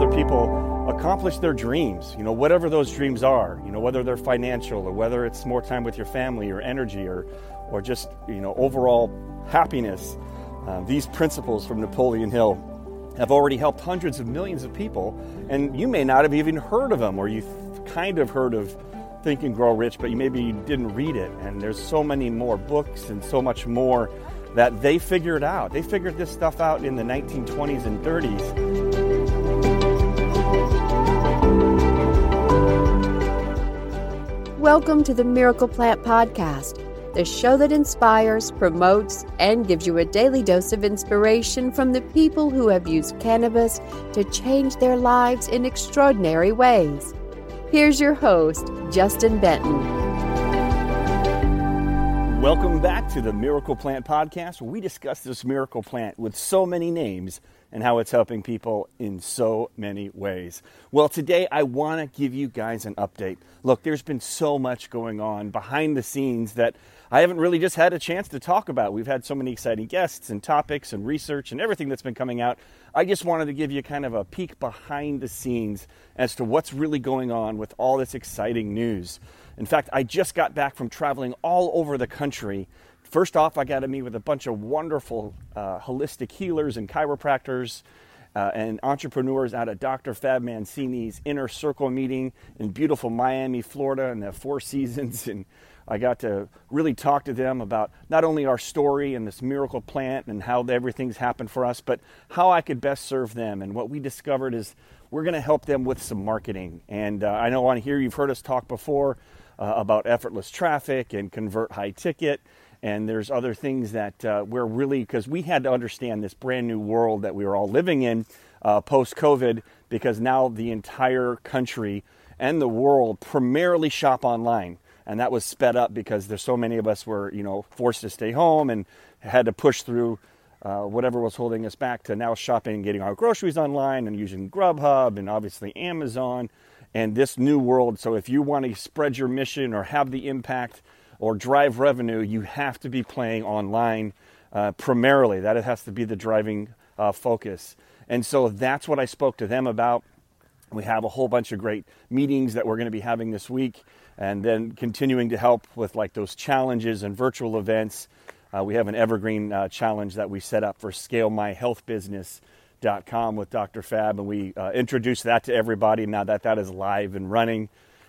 other people accomplish their dreams, you know, whatever those dreams are, you know, whether they're financial or whether it's more time with your family or energy or, or just, you know, overall happiness. Uh, these principles from Napoleon Hill have already helped hundreds of millions of people, and you may not have even heard of them, or you kind of heard of Think and Grow Rich, but you maybe didn't read it. And there's so many more books and so much more that they figured out. They figured this stuff out in the 1920s and 30s. Welcome to the Miracle Plant Podcast, the show that inspires, promotes, and gives you a daily dose of inspiration from the people who have used cannabis to change their lives in extraordinary ways. Here's your host, Justin Benton. Welcome back to the Miracle Plant Podcast, where we discuss this miracle plant with so many names and how it's helping people in so many ways. Well, today I want to give you guys an update. Look, there's been so much going on behind the scenes that I haven't really just had a chance to talk about. We've had so many exciting guests and topics and research and everything that's been coming out. I just wanted to give you kind of a peek behind the scenes as to what's really going on with all this exciting news. In fact, I just got back from traveling all over the country First off, I got to meet with a bunch of wonderful uh, holistic healers and chiropractors uh, and entrepreneurs out at Dr. Fab Mancini's Inner Circle meeting in beautiful Miami, Florida, in the Four Seasons. And I got to really talk to them about not only our story and this miracle plant and how everything's happened for us, but how I could best serve them. And what we discovered is we're going to help them with some marketing. And uh, I know on here you've heard us talk before uh, about effortless traffic and convert high ticket. And there's other things that uh, we're really because we had to understand this brand new world that we were all living in uh, post COVID because now the entire country and the world primarily shop online. And that was sped up because there's so many of us were you know forced to stay home and had to push through uh, whatever was holding us back to now shopping and getting our groceries online and using Grubhub and obviously Amazon and this new world. So if you want to spread your mission or have the impact or drive revenue, you have to be playing online uh, primarily. That has to be the driving uh, focus. And so that's what I spoke to them about. We have a whole bunch of great meetings that we're going to be having this week, and then continuing to help with like those challenges and virtual events. Uh, we have an evergreen uh, challenge that we set up for ScaleMyHealthBusiness.com with Dr. Fab, and we uh, introduced that to everybody now that that is live and running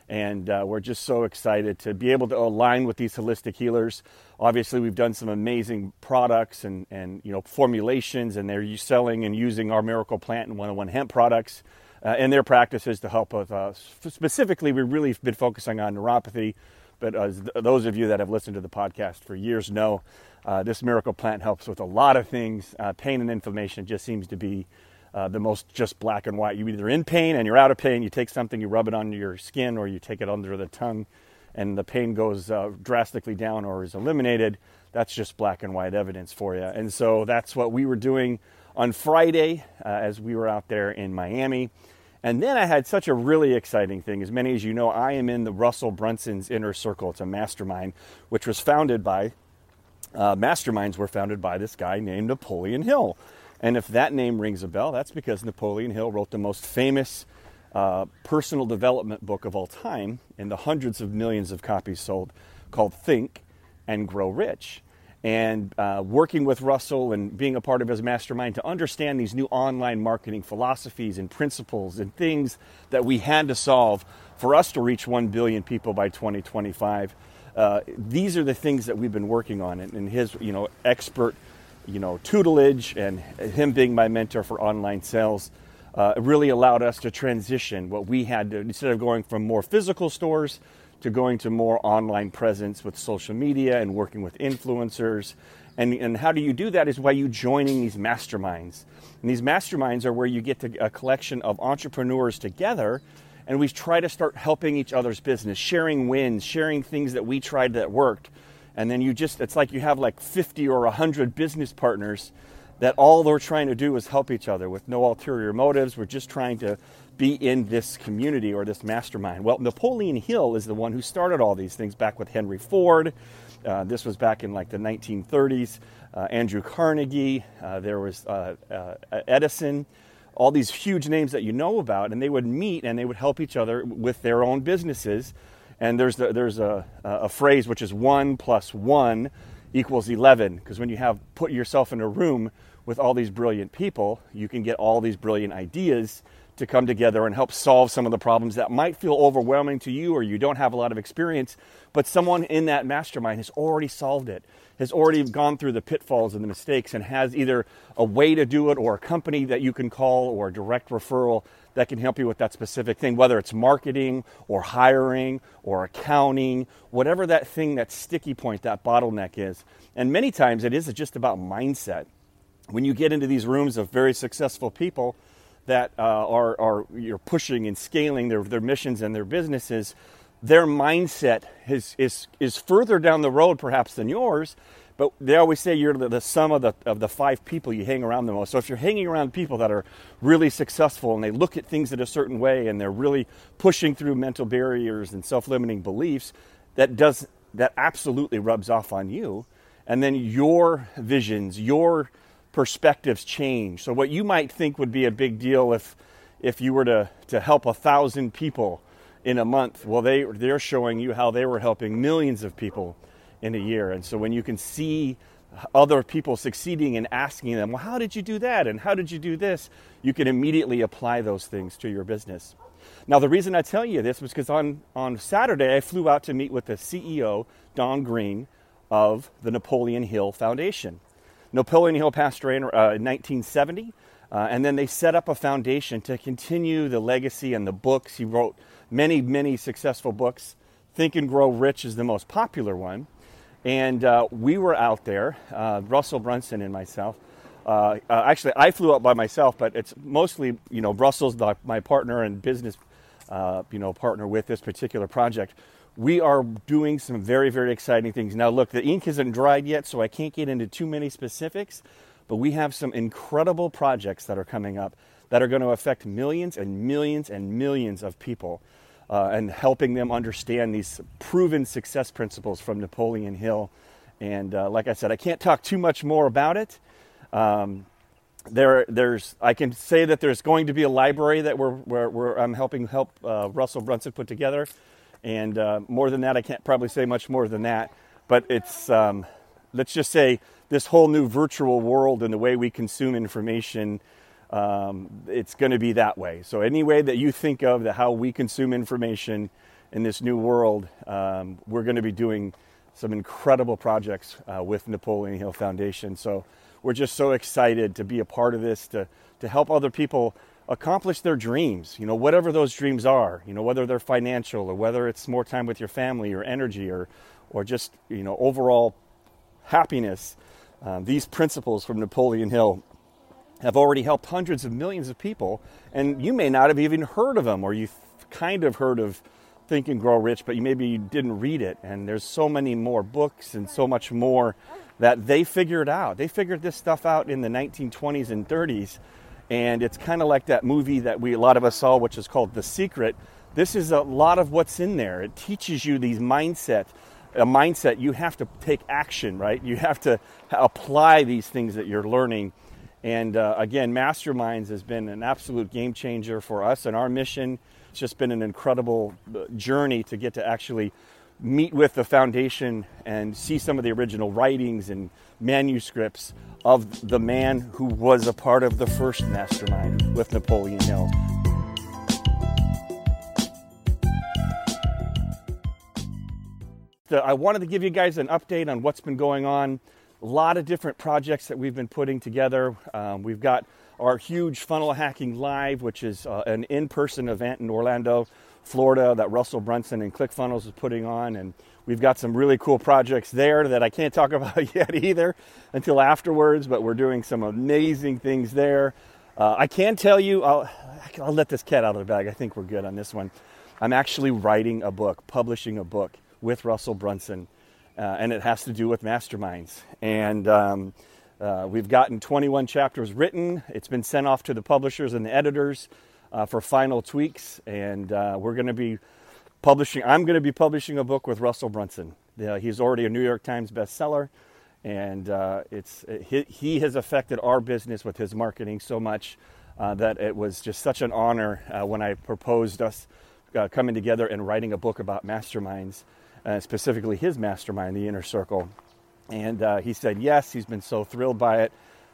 and uh, we're just so excited to be able to align with these holistic healers. Obviously, we've done some amazing products and, and you know formulations, and they're selling and using our Miracle Plant and 101 Hemp products uh, in their practices to help with. Uh, specifically, we've really been focusing on neuropathy, but as those of you that have listened to the podcast for years know, uh, this Miracle Plant helps with a lot of things. Uh, pain and inflammation just seems to be uh, the most just black and white. You're either in pain and you're out of pain. You take something, you rub it under your skin, or you take it under the tongue, and the pain goes uh, drastically down or is eliminated. That's just black and white evidence for you. And so that's what we were doing on Friday uh, as we were out there in Miami. And then I had such a really exciting thing. As many as you know, I am in the Russell Brunson's Inner Circle. It's a mastermind, which was founded by, uh, masterminds were founded by this guy named Napoleon Hill. And if that name rings a bell, that's because Napoleon Hill wrote the most famous uh, personal development book of all time, in the hundreds of millions of copies sold, called Think and Grow Rich. And uh, working with Russell and being a part of his mastermind to understand these new online marketing philosophies and principles and things that we had to solve for us to reach 1 billion people by 2025. Uh, these are the things that we've been working on, and, and his, you know, expert you know, tutelage and him being my mentor for online sales uh, really allowed us to transition what we had to, instead of going from more physical stores to going to more online presence with social media and working with influencers. And, and how do you do that is by you joining these masterminds. And these masterminds are where you get to a collection of entrepreneurs together and we try to start helping each other's business, sharing wins, sharing things that we tried that worked. And then you just it's like you have like 50 or 100 business partners that all they're trying to do is help each other with no ulterior motives. We're just trying to be in this community or this mastermind. Well napoleon hill is the one who started all these things back with henry ford. Uh, this was back in like the 1930s uh, andrew carnegie uh, there was uh, uh, edison all these huge names that you know about, and they would meet and they would help each other with their own businesses. And there's the, there's a, a phrase which is one plus one equals eleven because when you have put yourself in a room with all these brilliant people, you can get all these brilliant ideas to come together and help solve some of the problems that might feel overwhelming to you or you don't have a lot of experience, but someone in that mastermind has already solved it, has already gone through the pitfalls and the mistakes, and has either a way to do it or a company that you can call or a direct referral that can help you with that specific thing, whether it's marketing or hiring or accounting, whatever that thing, that sticky point, that bottleneck is. And many times it is just about mindset. When you get into these rooms of very successful people, that uh, are, are you're pushing and scaling their, their missions and their businesses, their mindset is, is, is further down the road perhaps than yours, but they always say you're the, the, sum of the, of the five people you hang around the most. So if you're hanging around people that are really successful and they look at things in a certain way and they're really pushing through mental barriers and self-limiting beliefs, that does that absolutely rubs off on you. And then your visions, your perspectives change. So what you might think would be a big deal if if you were to, to help a thousand people in a month, well they they're showing you how they were helping millions of people in a year. And so when you can see other people succeeding and asking them, well, how did you do that? And how did you do this? You can immediately apply those things to your business. Now, the reason I tell you this was because on, on Saturday I flew out to meet with the CEO, Don Green, of the Napoleon Hill Foundation. Napoleon Hill passed away in, uh, 1970, uh, and then they set up a foundation to continue the legacy and the books. He wrote many, many successful books. Think and Grow Rich is the most popular one. And uh, we were out there, uh, Russell Brunson and myself. Uh, uh, actually, I flew up by myself, but it's mostly, you know, Russell's the, my partner and business, you know, partner with this particular project we are doing some very, very exciting things. Now, look, the ink isn't dried yet, so I can't get into too many specifics, but we have some incredible projects that are coming up that are going to affect millions and millions and millions of people uh, and helping them understand these proven success principles from Napoleon Hill. And uh, like I said, I can't talk too much more about it. Um, there, there's, I can say that there's going to be a library that we're, we're, we're I'm helping help uh, Russell Brunson put together and uh, more than that, I can't probably say much more than that. But it's, um, let's just say, this whole new virtual world and the way we consume information, um, it's going to be that way. So, any way that you think of how we consume information in this new world, um, we're going to be doing some incredible projects uh, with Napoleon Hill Foundation. So, we're just so excited to be a part of this, to, to help other people accomplish their dreams, you know, whatever those dreams are, you know, whether they're financial or whether it's more time with your family or energy or, or just, you know, overall happiness. Um, these principles from Napoleon Hill have already helped hundreds of millions of people, and you may not have even heard of them, or you've kind of heard of Think and Grow Rich, but you maybe you didn't read it. And there's so many more books and so much more that they figured out. They figured this stuff out in the 1920s and 30s and it's kind of like that movie that we a lot of us saw which is called the secret. This is a lot of what's in there. It teaches you these mindset a mindset. You have to take action right? You have to apply these things that you're learning. And uh, again masterminds has been an absolute game changer for us. And our mission it's just been an incredible uh, journey to get to actually meet with the foundation and see some of the original writings and manuscripts of the man who was a part of the first mastermind with Napoleon Hill. I wanted to give you guys an update on what's been going on. A lot of different projects that we've been putting together. Um, we've got our huge Funnel Hacking Live, which is uh, an in person event in Orlando, Florida, that Russell Brunson and ClickFunnels is putting on. And We've got some really cool projects there that I can't talk about yet either until afterwards, but we're doing some amazing things there. Uh, I can tell you, I'll, I'll let this cat out of the bag. I think we're good on this one. I'm actually writing a book, publishing a book with Russell Brunson, uh, and it has to do with masterminds. And um, uh, we've gotten 21 chapters written. It's been sent off to the publishers and the editors uh, for final tweaks, and uh, we're going to be publishing. I'm going to be publishing a book with Russell Brunson. Uh, he's already a New York Times bestseller, and uh, it's he, he, has affected our business with his marketing so much. uh, that it was just such an honor uh, when I proposed us uh, coming together and writing a book about masterminds, uh, specifically his mastermind, the Inner Circle. And uh, he said yes. He's been so thrilled by it,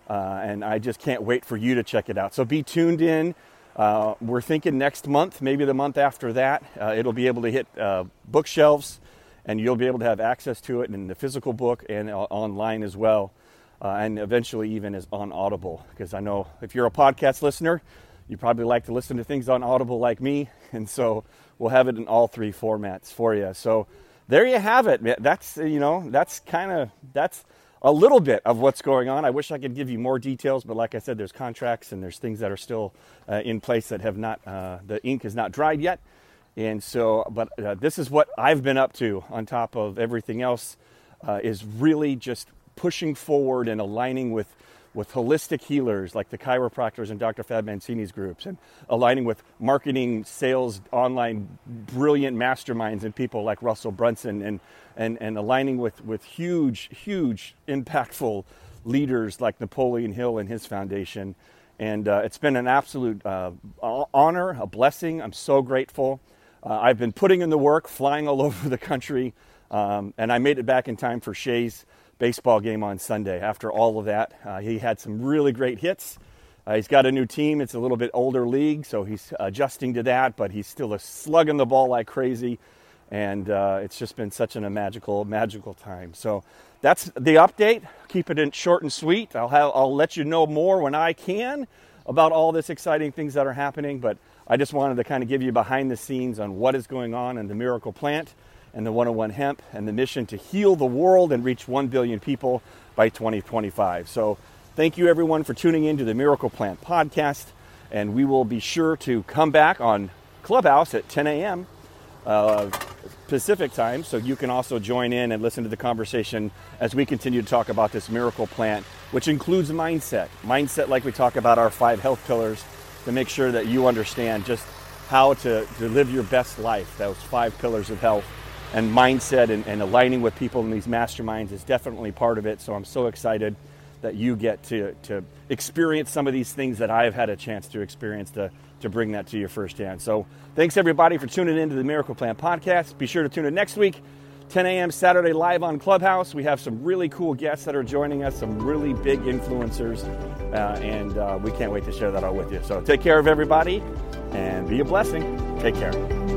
uh, and I just can't wait for you to check it out. So be tuned in. Uh, we're thinking next month, maybe the month after that, uh, it'll be able to hit uh, bookshelves, and you'll be able to have access to it in the physical book and online as well uh, and eventually even as on Audible. Because I know if you're a podcast listener, you probably like to listen to things on Audible like me, and so we'll have it in all three formats for you. So there you have it. That's you know that's kind of that's a little bit of what's going on. I wish I could give you more details, but like I said, there's contracts and there's things that are still uh, in place that have not uh, the ink is not dried yet. And so, but uh, this is what I've been up to on top of everything else. Uh, is really just pushing forward and aligning with, with holistic healers like the chiropractors and Dr. Fab Mancini's groups, and aligning with marketing, sales, online, brilliant masterminds and people like Russell Brunson, and, and, and aligning with, with huge, huge, impactful leaders like Napoleon Hill and his foundation. And uh, it's been an absolute uh, honor, a blessing. I'm so grateful. Uh, I've been putting in the work, flying all over the country, um, and I made it back in time for Shay's baseball game on Sunday. After all of that, uh, he had some really great hits. Uh, he's got a new team. It's a little bit older league, so he's adjusting to that, but he's still slugging the ball like crazy. And uh, it's just been such an, a magical, magical time. So that's the update. Keep it in short and sweet. I'll, have, I'll let you know more when I can about all this exciting things that are happening. But I just wanted to kind of give you behind the scenes on what is going on in the Miracle Plant and the 101 Hemp and the mission to heal the world and reach 1 billion people by 2025. So, thank you everyone for tuning in to the Miracle Plant podcast. And we will be sure to come back on Clubhouse at 10 a.m. Uh, Pacific time, so you can also join in and listen to the conversation as we continue to talk about this miracle plant, which includes mindset. Mindset, like we talk about our five health pillars, to make sure that you understand just how to, to live your best life, those five pillars of health and mindset and, and, aligning with people in these masterminds is definitely part of it. So I'm so excited that you get to, to experience some of these things that I've had a chance to experience to, to bring that to you firsthand. So thanks everybody for tuning in to the Miracle Plant podcast. Be sure to tune in next week, 10 a.m. Saturday live on Clubhouse. We have some really cool guests that are joining us, some really big influencers, uh, and uh, we can't wait to share that all with you. So take care of everybody and be a blessing. Take care.